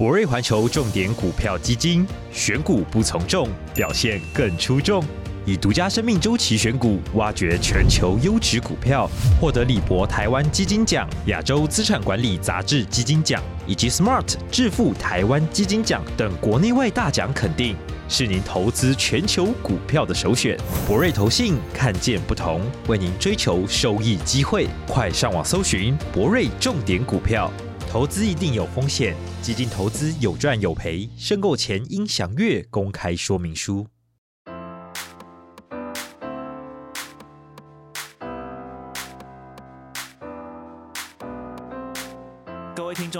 博瑞环球重点股票基金，选股不从众，表现更出众。以独家生命周期选股，挖掘全球优质股票，获得李博台湾基金奖、亚洲资产管理杂志基金奖以及 Smart 致富台湾基金奖等国内外大奖肯定，是您投资全球股票的首选。博瑞投信看见不同，为您追求收益机会，快上网搜寻博瑞重点股票。投资一定有风险，基金投资有赚有赔，申购前应详阅公开说明书。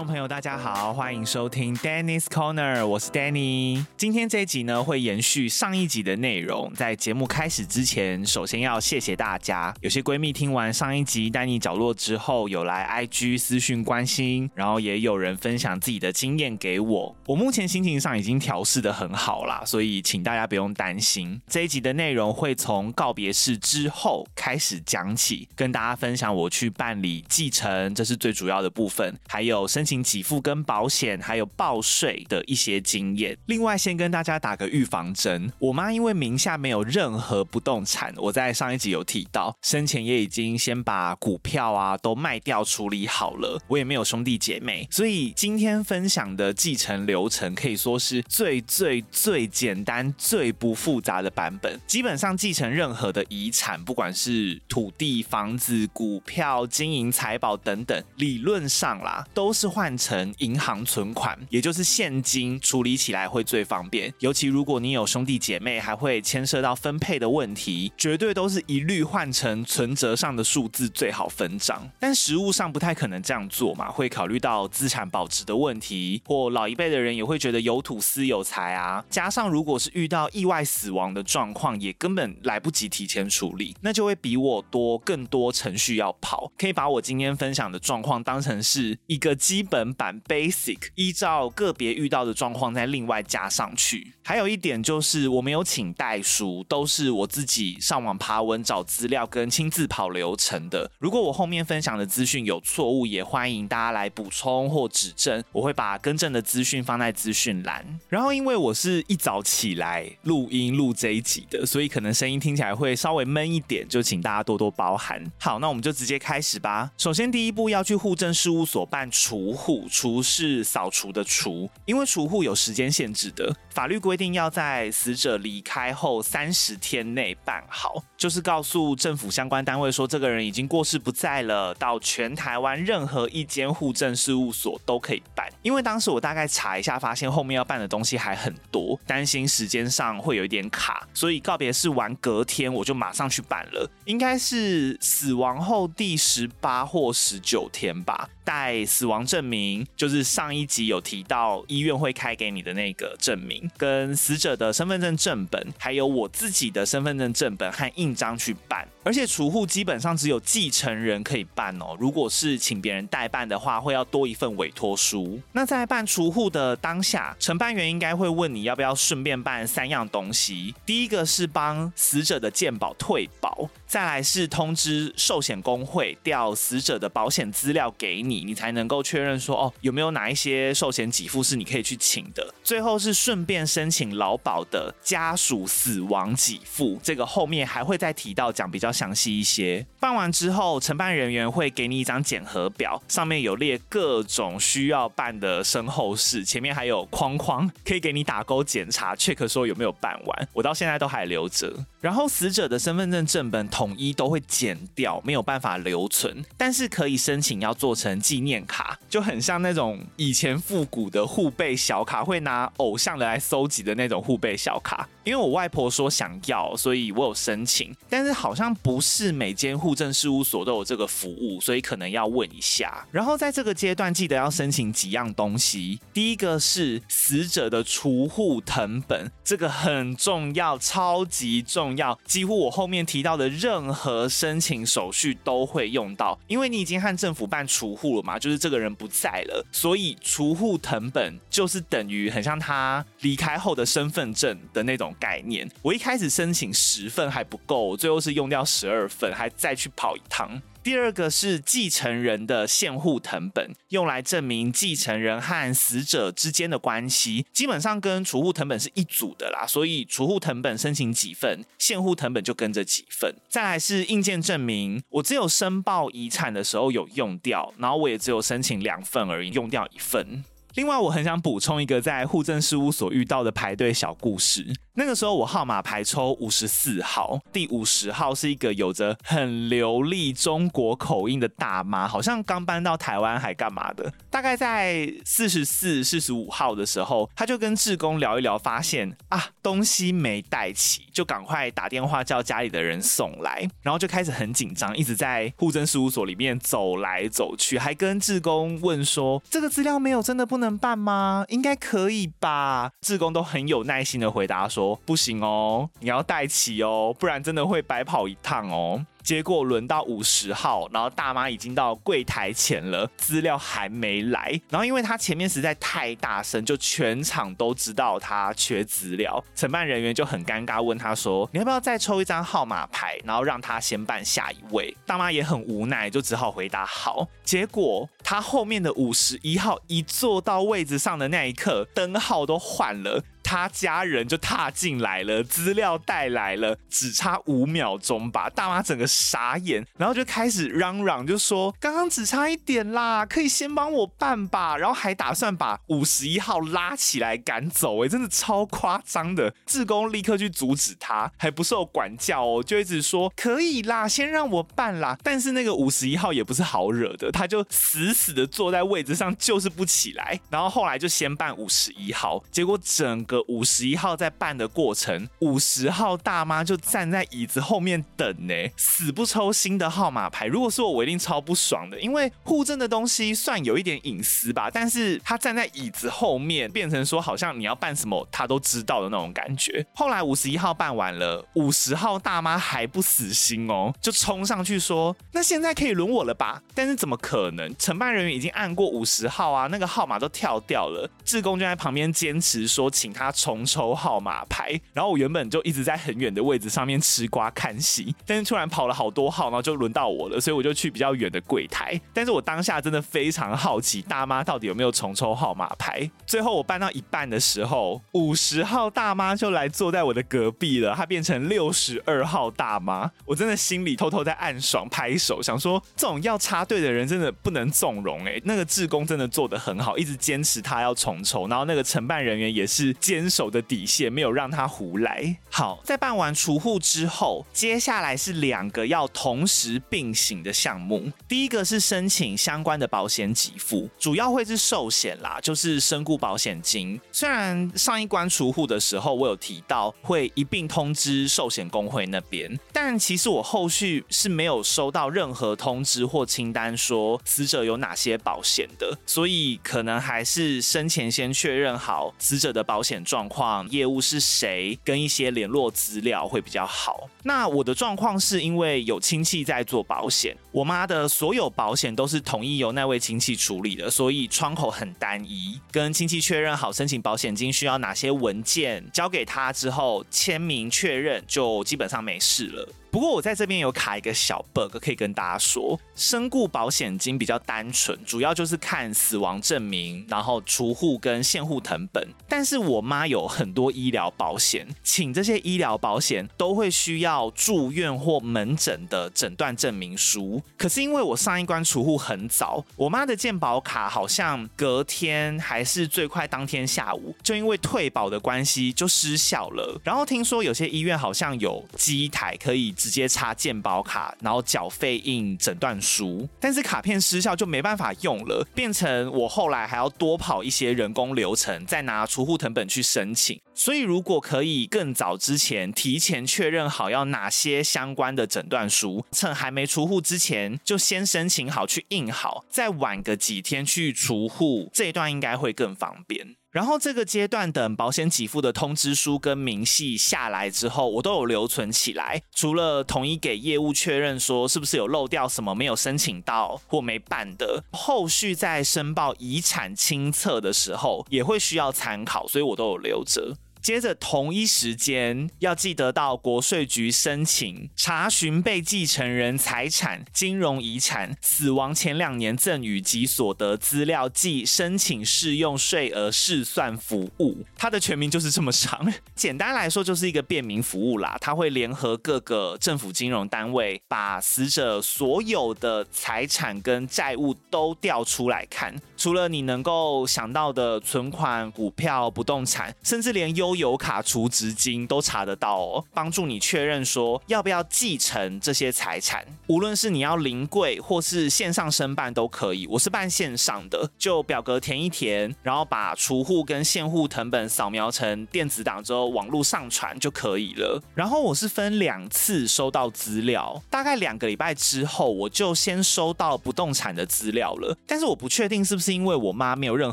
众朋友，大家好，欢迎收听 Danny's Corner，我是 Danny。今天这一集呢，会延续上一集的内容。在节目开始之前，首先要谢谢大家。有些闺蜜听完上一集丹尼角落之后，有来 IG 私讯关心，然后也有人分享自己的经验给我。我目前心情上已经调试的很好啦，所以请大家不用担心。这一集的内容会从告别式之后开始讲起，跟大家分享我去办理继承，这是最主要的部分，还有申请给付跟保险，还有报税的一些经验。另外，先跟大家打个预防针。我妈因为名下没有任何不动产，我在上一集有提到，生前也已经先把股票啊都卖掉处理好了。我也没有兄弟姐妹，所以今天分享的继承流程可以说是最最最简单、最不复杂的版本。基本上继承任何的遗产，不管是土地、房子、股票、金银财宝等等，理论上啦都是。换成银行存款，也就是现金处理起来会最方便。尤其如果你有兄弟姐妹，还会牵涉到分配的问题，绝对都是一律换成存折上的数字最好分账。但实物上不太可能这样做嘛，会考虑到资产保值的问题，或老一辈的人也会觉得有土司有财啊。加上如果是遇到意外死亡的状况，也根本来不及提前处理，那就会比我多更多程序要跑。可以把我今天分享的状况当成是一个基。本版 basic，依照个别遇到的状况再另外加上去。还有一点就是，我没有请代书，都是我自己上网爬文找资料跟亲自跑流程的。如果我后面分享的资讯有错误，也欢迎大家来补充或指正，我会把更正的资讯放在资讯栏。然后，因为我是一早起来录音录这一集的，所以可能声音听起来会稍微闷一点，就请大家多多包涵。好，那我们就直接开始吧。首先，第一步要去户政事务所办除。户，除是扫除的除，因为除户有时间限制的，法律规定要在死者离开后三十天内办好，就是告诉政府相关单位说这个人已经过世不在了，到全台湾任何一间户政事务所都可以办。因为当时我大概查一下，发现后面要办的东西还很多，担心时间上会有一点卡，所以告别式完隔天我就马上去办了，应该是死亡后第十八或十九天吧。带死亡证证明，就是上一集有提到医院会开给你的那个证明，跟死者的身份证正本，还有我自己的身份证正本和印章去办。而且储户基本上只有继承人可以办哦，如果是请别人代办的话，会要多一份委托书。那在办储户的当下，承办员应该会问你要不要顺便办三样东西，第一个是帮死者的健保退保，再来是通知寿险工会调死者的保险资料给你，你才能够确认说哦，有没有哪一些寿险给付是你可以去请的。最后是顺便申请劳保的家属死亡给付，这个后面还会再提到讲比较详细一些。办完之后，承办人员会给你一张检核表，上面有列各种需要办的身后事，前面还有框框可以给你打勾检查，check 说有没有办完。我到现在都还留着。然后死者的身份证正本统一都会剪掉，没有办法留存，但是可以申请要做成纪念卡，就很像那种以前复古的护贝小卡，会拿偶像的来搜集的那种护贝小卡。因为我外婆说想要，所以我有申请，但是好像不是每间户政事务所都有这个服务，所以可能要问一下。然后在这个阶段，记得要申请几样东西。第一个是死者的除户藤本，这个很重要，超级重要，几乎我后面提到的任何申请手续都会用到，因为你已经和政府办除户了嘛，就是这个人不在了，所以除户藤本就是等于很像他离开后的身份证的那种。概念，我一开始申请十份还不够，最后是用掉十二份，还再去跑一趟。第二个是继承人的现户藤本，用来证明继承人和死者之间的关系，基本上跟储户藤本是一组的啦。所以储户藤本申请几份，现户藤本就跟着几份。再来是硬件证明，我只有申报遗产的时候有用掉，然后我也只有申请两份而已，用掉一份。另外，我很想补充一个在户政事务所遇到的排队小故事。那个时候我号码牌抽五十四号，第五十号是一个有着很流利中国口音的大妈，好像刚搬到台湾还干嘛的。大概在四十四、四十五号的时候，她就跟志工聊一聊，发现啊东西没带齐，就赶快打电话叫家里的人送来，然后就开始很紧张，一直在户政事务所里面走来走去，还跟志工问说：“这个资料没有，真的不能办吗？应该可以吧？”志工都很有耐心的回答说：“不行哦，你要带齐哦，不然真的会白跑一趟哦。”结果轮到五十号，然后大妈已经到柜台前了，资料还没来。然后因为她前面实在太大声，就全场都知道她缺资料。承办人员就很尴尬，问她说：“你要不要再抽一张号码牌，然后让她先办下一位？”大妈也很无奈，就只好回答好。结果她后面的五十一号一坐到位置上的那一刻，灯号都换了。他家人就踏进来了，资料带来了，只差五秒钟吧。大妈整个傻眼，然后就开始嚷嚷，就说：“刚刚只差一点啦，可以先帮我办吧。”然后还打算把五十一号拉起来赶走，哎，真的超夸张的。志工立刻去阻止他，还不受管教哦，就一直说：“可以啦，先让我办啦。”但是那个五十一号也不是好惹的，他就死死的坐在位置上，就是不起来。然后后来就先办五十一号，结果整个。五十一号在办的过程，五十号大妈就站在椅子后面等呢，死不抽新的号码牌。如果是我，我一定超不爽的，因为户政的东西算有一点隐私吧，但是他站在椅子后面，变成说好像你要办什么他都知道的那种感觉。后来五十一号办完了，五十号大妈还不死心哦，就冲上去说：“那现在可以轮我了吧？”但是怎么可能？承办人员已经按过五十号啊，那个号码都跳掉了。志工就在旁边坚持说，请他。重抽号码牌，然后我原本就一直在很远的位置上面吃瓜看戏，但是突然跑了好多号，然后就轮到我了，所以我就去比较远的柜台。但是我当下真的非常好奇，大妈到底有没有重抽号码牌？最后我办到一半的时候，五十号大妈就来坐在我的隔壁了，她变成六十二号大妈，我真的心里偷偷在暗爽拍手，想说这种要插队的人真的不能纵容哎、那个志工真的做得很好，一直坚持他要重抽，然后那个承办人员也是坚。守的底线没有让他胡来。好，在办完除户之后，接下来是两个要同时并行的项目。第一个是申请相关的保险给付，主要会是寿险啦，就是身故保险金。虽然上一关除户的时候我有提到会一并通知寿险工会那边，但其实我后续是没有收到任何通知或清单说死者有哪些保险的，所以可能还是生前先确认好死者的保险状况、业务是谁，跟一些联络资料会比较好。那我的状况是因为有亲戚在做保险，我妈的所有保险都是统一由那位亲戚处理的，所以窗口很单一。跟亲戚确认好申请保险金需要哪些文件，交给他之后签名确认，就基本上没事了。不过我在这边有卡一个小 bug，可以跟大家说，身故保险金比较单纯，主要就是看死亡证明，然后储户跟现户成本。但是我妈有很多医疗保险，请这些医疗保险都会需要住院或门诊的诊断证明书。可是因为我上一关储户很早，我妈的健保卡好像隔天还是最快当天下午，就因为退保的关系就失效了。然后听说有些医院好像有机台可以。直接插健保卡，然后缴费印诊断书，但是卡片失效就没办法用了，变成我后来还要多跑一些人工流程，再拿储户謄本去申请。所以如果可以更早之前提前确认好要哪些相关的诊断书，趁还没出户之前就先申请好去印好，再晚个几天去储户，这一段应该会更方便。然后这个阶段等保险给付的通知书跟明细下来之后，我都有留存起来。除了统一给业务确认说是不是有漏掉什么没有申请到或没办的，后续在申报遗产清册的时候也会需要参考，所以我都有留着。接着同一时间要记得到国税局申请查询被继承人财产、金融遗产、死亡前两年赠与及所得资料及申请适用税额试算服务。它的全名就是这么长，简单来说就是一个便民服务啦。它会联合各个政府金融单位，把死者所有的财产跟债务都调出来看，除了你能够想到的存款、股票、不动产，甚至连优悠游卡储值金都查得到哦，帮助你确认说要不要继承这些财产。无论是你要临柜或是线上申办都可以。我是办线上的，就表格填一填，然后把储户跟现户謄本扫描成电子档之后，网络上传就可以了。然后我是分两次收到资料，大概两个礼拜之后，我就先收到不动产的资料了。但是我不确定是不是因为我妈没有任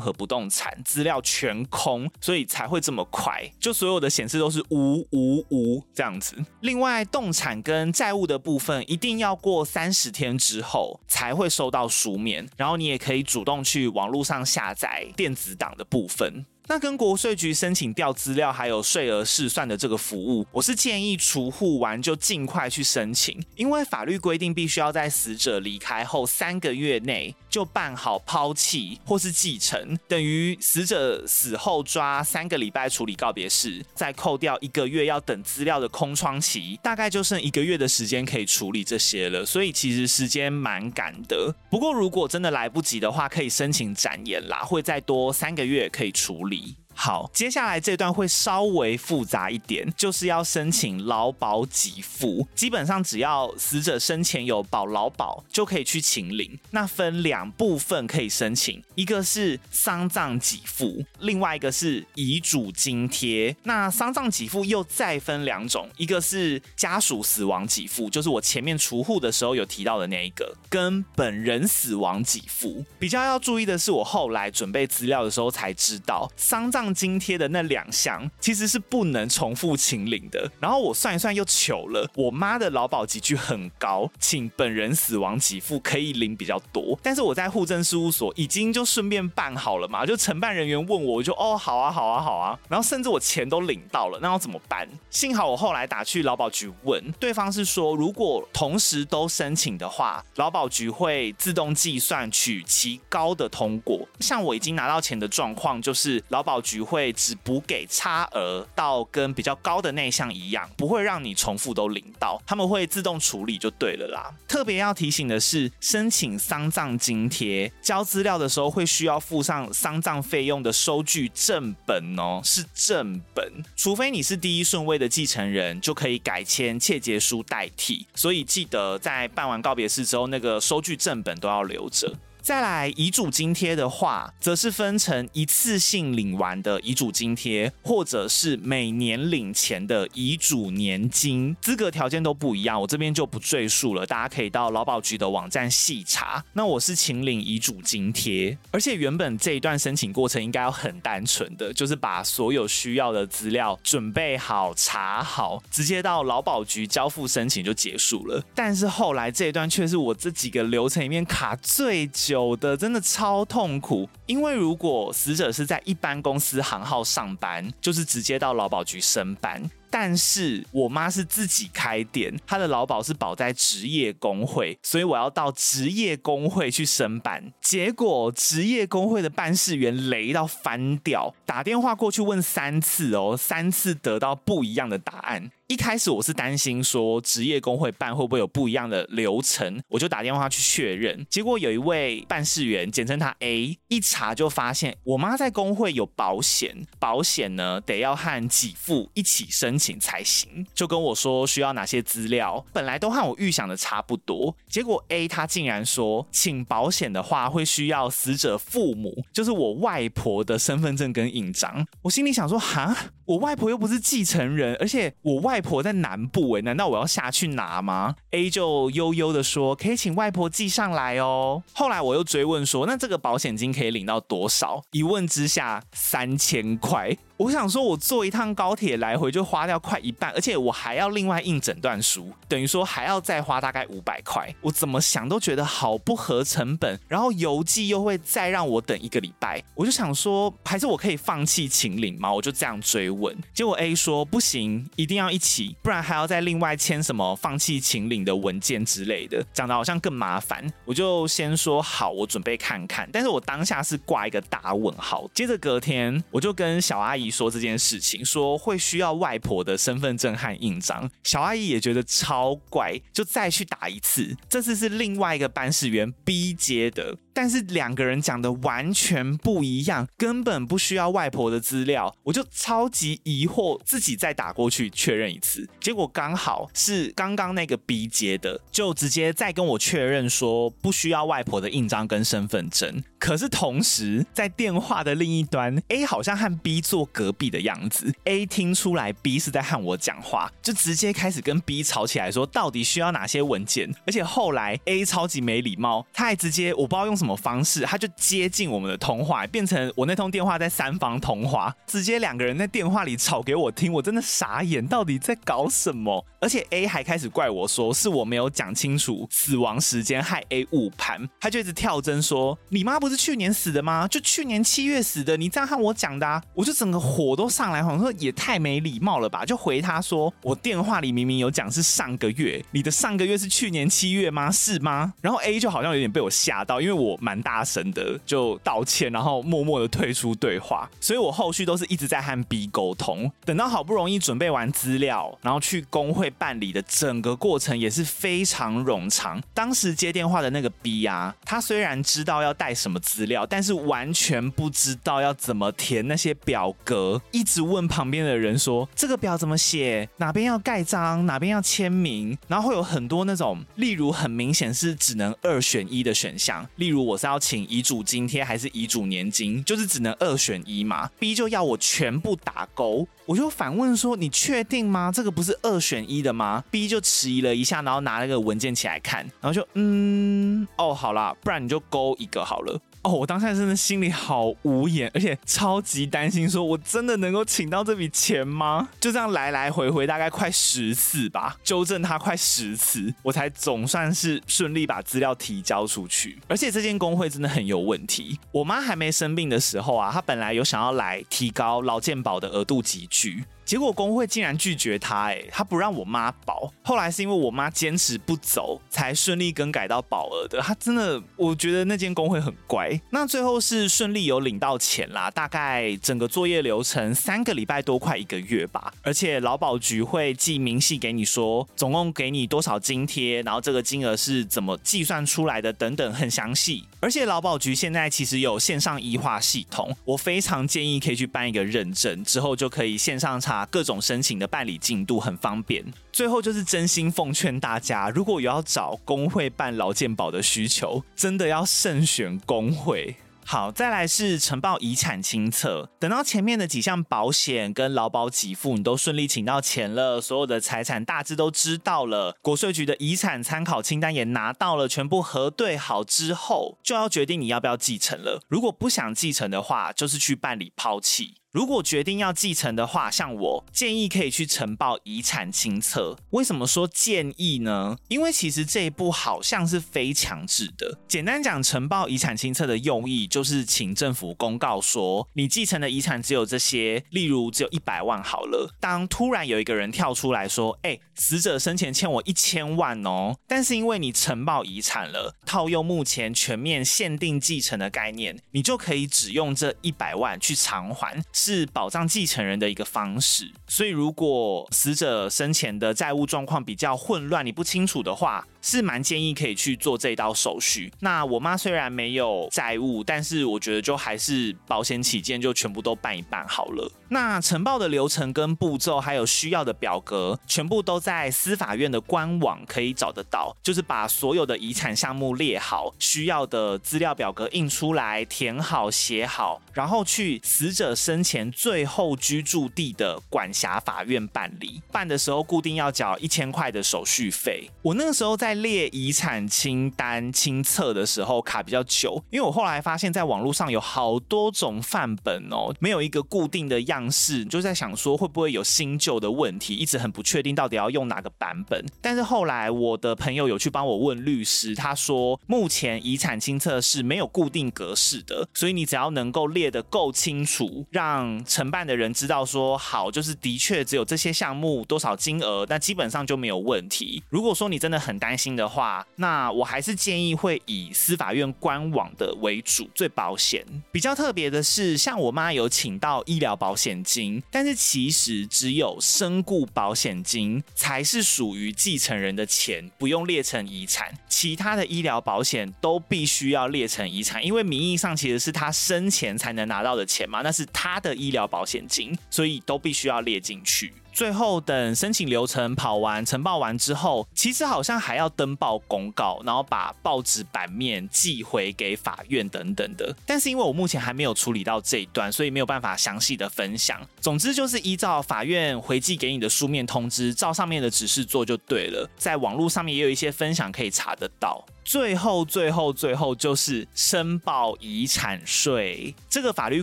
何不动产资料全空，所以才会这么快，就所有的显示都是无无无这样子。另外，动产跟债务的部分一定要过三十天之后才会收到书面，然后你也可以主动去网络上下载电子档的部分。那跟国税局申请调资料，还有税额试算的这个服务，我是建议除户完就尽快去申请，因为法律规定必须要在死者离开后三个月内就办好抛弃或是继承，等于死者死后抓三个礼拜处理告别式，再扣掉一个月要等资料的空窗期，大概就剩一个月的时间可以处理这些了，所以其实时间蛮赶的。不过如果真的来不及的话，可以申请展延啦，会再多三个月可以处理。free 好，接下来这段会稍微复杂一点，就是要申请劳保给付。基本上只要死者生前有保劳保，就可以去请领。那分两部分可以申请，一个是丧葬给付，另外一个是遗嘱津贴。那丧葬给付又再分两种，一个是家属死亡给付，就是我前面除户的时候有提到的那一个，跟本人死亡给付。比较要注意的是，我后来准备资料的时候才知道，丧葬津贴的那两项其实是不能重复请领的。然后我算一算又糗了，我妈的劳保级距很高，请本人死亡给付可以领比较多。但是我在户政事务所已经就顺便办好了嘛，就承办人员问我，我就哦好啊好啊好啊。然后甚至我钱都领到了，那要怎么办？幸好我后来打去劳保局问，对方是说如果同时都申请的话，劳保局会自动计算取其高的通过。像我已经拿到钱的状况，就是劳保局。会只补给差额到跟比较高的那项一样，不会让你重复都领到，他们会自动处理就对了啦。特别要提醒的是，申请丧葬津贴交资料的时候会需要附上丧葬费用的收据正本哦，是正本，除非你是第一顺位的继承人，就可以改签切结书代替。所以记得在办完告别式之后，那个收据正本都要留着。再来遗嘱津贴的话，则是分成一次性领完的遗嘱津贴，或者是每年领钱的遗嘱年金，资格条件都不一样，我这边就不赘述了，大家可以到劳保局的网站细查。那我是请领遗嘱津贴，而且原本这一段申请过程应该要很单纯的，就是把所有需要的资料准备好、查好，直接到劳保局交付申请就结束了。但是后来这一段却是我这几个流程里面卡最久。有的真的超痛苦，因为如果死者是在一般公司行号上班，就是直接到劳保局申班。但是我妈是自己开店，她的劳保是保在职业工会，所以我要到职业工会去申办。结果职业工会的办事员雷到翻掉，打电话过去问三次哦，三次得到不一样的答案。一开始我是担心说职业工会办会不会有不一样的流程，我就打电话去确认。结果有一位办事员，简称他 A，一查就发现我妈在工会有保险，保险呢得要和给付一起申请才行，就跟我说需要哪些资料，本来都和我预想的差不多。结果 A 他竟然说，请保险的话会需要死者父母，就是我外婆的身份证跟印章。我心里想说，哈，我外婆又不是继承人，而且我外婆在南部，诶，难道我要下去拿吗？A 就悠悠的说，可以请外婆寄上来哦。后来我又追问说，那这个保险金可以领到多少？一问之下，三千块。我想说，我坐一趟高铁来回就花掉快一半，而且我还要另外印诊断书，等于说还要再花大概五百块。我怎么想都觉得好不合成本，然后邮寄又会再让我等一个礼拜，我就想说，还是我可以放弃秦岭吗？我就这样追问，结果 A 说不行，一定要一起，不然还要再另外签什么放弃秦岭的文件之类的，讲得好像更麻烦。我就先说好，我准备看看，但是我当下是挂一个大问号。接着隔天，我就跟小阿姨说这件事情，说会需要外婆的身份证和印章。小阿姨也觉得超怪，就再去打一次，这次是另外一个办事员 B 接的。但是两个人讲的完全不一样，根本不需要外婆的资料，我就超级疑惑，自己再打过去确认一次，结果刚好是刚刚那个 B 接的，就直接再跟我确认说不需要外婆的印章跟身份证。可是同时在电话的另一端，A 好像和 B 坐隔壁的样子，A 听出来 B 是在和我讲话，就直接开始跟 B 吵起来，说到底需要哪些文件，而且后来 A 超级没礼貌，他还直接我不知道用什么。什么方式，他就接近我们的通话，变成我那通电话在三方通话，直接两个人在电话里吵给我听，我真的傻眼，到底在搞什么？而且 A 还开始怪我说是我没有讲清楚死亡时间，害 A 误盘，他就一直跳针说你妈不是去年死的吗？就去年七月死的，你这样和我讲的啊，我就整个火都上来，好像说也太没礼貌了吧？就回他说我电话里明明有讲是上个月，你的上个月是去年七月吗？是吗？然后 A 就好像有点被我吓到，因为我。我蛮大声的，就道歉，然后默默的退出对话。所以我后续都是一直在和 B 沟通。等到好不容易准备完资料，然后去工会办理的整个过程也是非常冗长。当时接电话的那个 B 啊，他虽然知道要带什么资料，但是完全不知道要怎么填那些表格，一直问旁边的人说这个表怎么写，哪边要盖章，哪边要签名，然后会有很多那种，例如很明显是只能二选一的选项，例如。我是要请遗嘱津贴还是遗嘱年金，就是只能二选一嘛。B 就要我全部打勾，我就反问说：“你确定吗？这个不是二选一的吗？”B 就迟疑了一下，然后拿了个文件起来看，然后就嗯，哦，好啦，不然你就勾一个好了。我当下真的心里好无言，而且超级担心，说我真的能够请到这笔钱吗？就这样来来回回大概快十次吧，纠正他快十次，我才总算是顺利把资料提交出去。而且这间工会真的很有问题。我妈还没生病的时候啊，她本来有想要来提高劳健保的额度集距。结果工会竟然拒绝他，哎，他不让我妈保。后来是因为我妈坚持不走，才顺利更改到保额的。他真的，我觉得那间工会很乖。那最后是顺利有领到钱啦，大概整个作业流程三个礼拜多，快一个月吧。而且劳保局会寄明细给你说，总共给你多少津贴，然后这个金额是怎么计算出来的，等等，很详细。而且劳保局现在其实有线上医化系统，我非常建议可以去办一个认证，之后就可以线上查。各种申请的办理进度很方便。最后就是真心奉劝大家，如果有要找工会办劳健保的需求，真的要慎选工会。好，再来是呈报遗产清册。等到前面的几项保险跟劳保给付你都顺利请到钱了，所有的财产大致都知道了，国税局的遗产参考清单也拿到了，全部核对好之后，就要决定你要不要继承了。如果不想继承的话，就是去办理抛弃。如果决定要继承的话，像我建议可以去呈报遗产清册。为什么说建议呢？因为其实这一步好像是非强制的。简单讲，呈报遗产清册的用意就是请政府公告说，你继承的遗产只有这些，例如只有一百万好了。当突然有一个人跳出来说：“哎，死者生前欠我一千万哦。”但是因为你呈报遗产了，套用目前全面限定继承的概念，你就可以只用这一百万去偿还。是保障继承人的一个方式，所以如果死者生前的债务状况比较混乱，你不清楚的话，是蛮建议可以去做这道手续。那我妈虽然没有债务，但是我觉得就还是保险起见，就全部都办一办好了。那呈报的流程跟步骤，还有需要的表格，全部都在司法院的官网可以找得到。就是把所有的遗产项目列好，需要的资料表格印出来，填好写好，然后去死者生前最后居住地的管辖法院办理。办的时候固定要缴一千块的手续费。我那个时候在在列遗产清单清册的时候卡比较久，因为我后来发现，在网络上有好多种范本哦，没有一个固定的样式，就在想说会不会有新旧的问题，一直很不确定到底要用哪个版本。但是后来我的朋友有去帮我问律师，他说目前遗产清册是没有固定格式的，所以你只要能够列得够清楚，让承办的人知道说好，就是的确只有这些项目多少金额，那基本上就没有问题。如果说你真的很担心的话，那我还是建议会以司法院官网的为主，最保险。比较特别的是，像我妈有请到医疗保险金，但是其实只有身故保险金才是属于继承人的钱，不用列成遗产。其他的医疗保险都必须要列成遗产，因为名义上其实是他生前才能拿到的钱嘛，那是他的医疗保险金，所以都必须要列进去。最后等申请流程跑完、呈报完之后，其实好像还要登报公告，然后把报纸版面寄回给法院等等的。但是因为我目前还没有处理到这一段，所以没有办法详细的分享。总之就是依照法院回寄给你的书面通知，照上面的指示做就对了。在网络上面也有一些分享可以查得到。最后，最后，最后就是申报遗产税。这个法律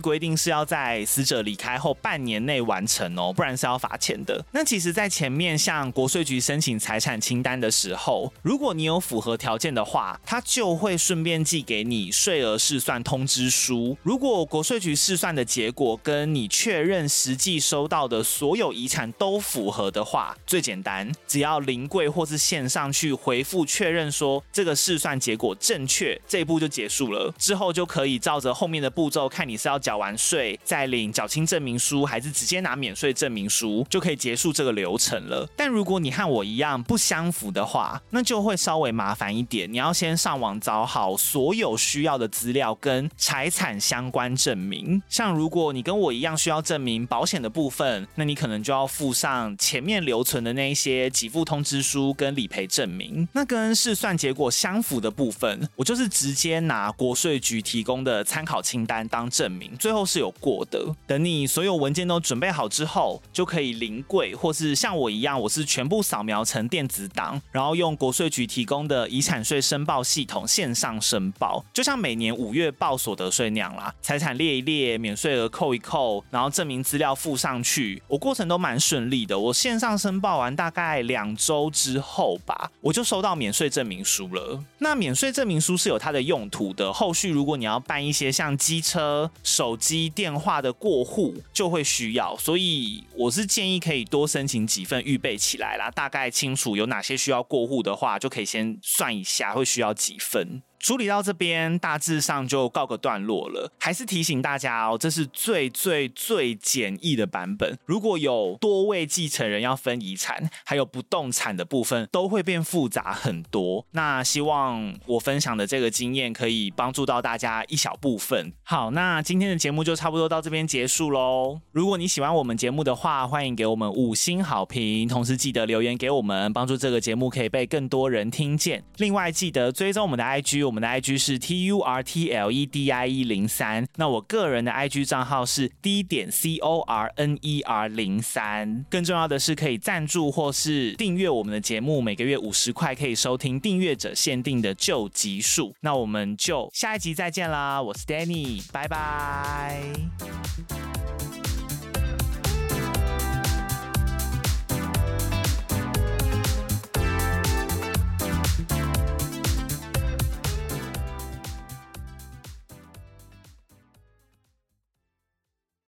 规定是要在死者离开后半年内完成哦，不然是要罚钱的。那其实，在前面向国税局申请财产清单的时候，如果你有符合条件的话，他就会顺便寄给你税额试算通知书。如果国税局试算的结果跟你确认实际收到的所有遗产都符合的话，最简单，只要临柜或是线上去回复确认说这个是。算结果正确，这一步就结束了。之后就可以照着后面的步骤，看你是要缴完税再领缴清证明书，还是直接拿免税证明书，就可以结束这个流程了。但如果你和我一样不相符的话，那就会稍微麻烦一点。你要先上网找好所有需要的资料跟财产相关证明。像如果你跟我一样需要证明保险的部分，那你可能就要附上前面留存的那一些给付通知书跟理赔证明。那跟试算结果相符的部分，我就是直接拿国税局提供的参考清单当证明，最后是有过的。等你所有文件都准备好之后，就可以临柜，或是像我一样，我是全部扫描成电子档，然后用国税局提供的遗产税申报系统线上申报，就像每年五月报所得税那样啦。财产列一列，免税额扣一扣，然后证明资料附上去，我过程都蛮顺利的。我线上申报完大概两周之后吧，我就收到免税证明书了。那免税证明书是有它的用途的，后续如果你要办一些像机车、手机、电话的过户，就会需要，所以我是建议可以多申请几份预备起来啦，大概清楚有哪些需要过户的话，就可以先算一下会需要几份。处理到这边，大致上就告个段落了。还是提醒大家哦，这是最最最简易的版本。如果有多位继承人要分遗产，还有不动产的部分，都会变复杂很多。那希望我分享的这个经验可以帮助到大家一小部分。好，那今天的节目就差不多到这边结束喽。如果你喜欢我们节目的话，欢迎给我们五星好评，同时记得留言给我们，帮助这个节目可以被更多人听见。另外，记得追踪我们的 IG，我们。的 IG 是 T U R T L E D I E 零三，那我个人的 IG 账号是 D 点 C O R N E R 零三。更重要的是，可以赞助或是订阅我们的节目，每个月五十块可以收听订阅者限定的旧集数。那我们就下一集再见啦，我是 Danny，拜拜。